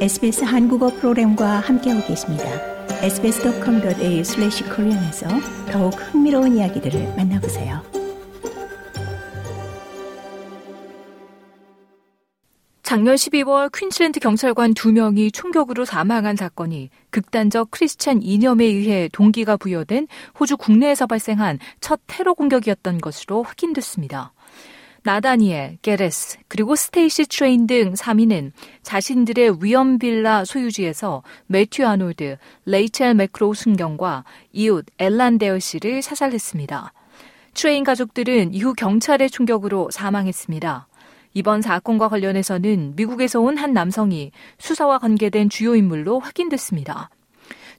SBS 한국어 프로그램과 함께하고 계십니다. sbs.com.au/korean에서 더욱 흥미로운 이야기들을 만나보세요. 작년 12월 퀸즐랜드 경찰관 2명이 총격으로 사망한 사건이 극단적 크리스찬 이념에 의해 동기가 부여된 호주 국내에서 발생한 첫 테러 공격이었던 것으로 확인됐습니다. 나다니엘, 게레스, 그리고 스테이시 트레인 등 3인은 자신들의 위암빌라 소유지에서 매튜 아놀드, 레이첼 매크로우 순경과 이웃 엘란 데어 씨를 사살했습니다. 트레인 가족들은 이후 경찰의 총격으로 사망했습니다. 이번 사건과 관련해서는 미국에서 온 한 남성이 수사와 관계된 주요 인물로 확인됐습니다.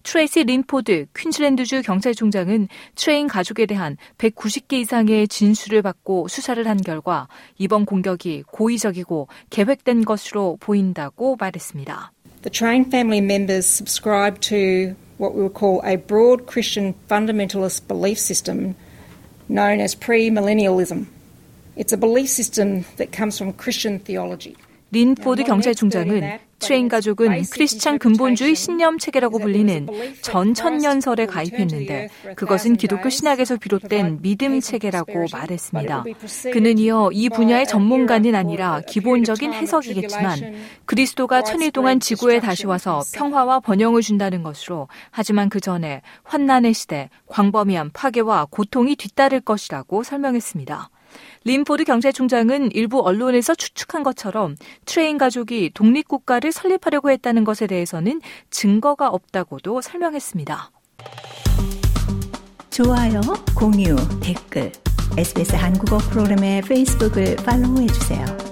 트레이시 린포드 퀸즐랜드주 경찰총장은 트레인 가족에 대한 190개 이상의 진술을 받고 수사를 한 결과 이번 공격이 고의적이고 계획된 것으로 보인다고 말했습니다. The train family members subscribe to what we would call a broad Christian fundamentalist belief system known as premillennialism. It's a belief system that comes from Christian theology. 린 포드 경찰총장은 트레인 가족은 크리스찬 근본주의 신념 체계라고 불리는 전 천년설에 가입했는데 그것은 기독교 신학에서 비롯된 믿음 체계라고 말했습니다. 그는 이어 이 분야의 전문가는 아니라 기본적인 해석이겠지만 그리스도가 천년 동안 지구에 다시 와서 평화와 번영을 준다는 것으로 하지만 그 전에 환난의 시대, 광범위한 파괴와 고통이 뒤따를 것이라고 설명했습니다. 린포드 경찰총장은 일부 언론에서 추측한 것처럼 트레인 가족이 독립국가를 설립하려고 했다는 것에 대해서는 증거가 없다고도 설명했습니다. 좋아요, 공유, 댓글, SBS 한국어 프로그램의 페이스북을 팔로우해주세요.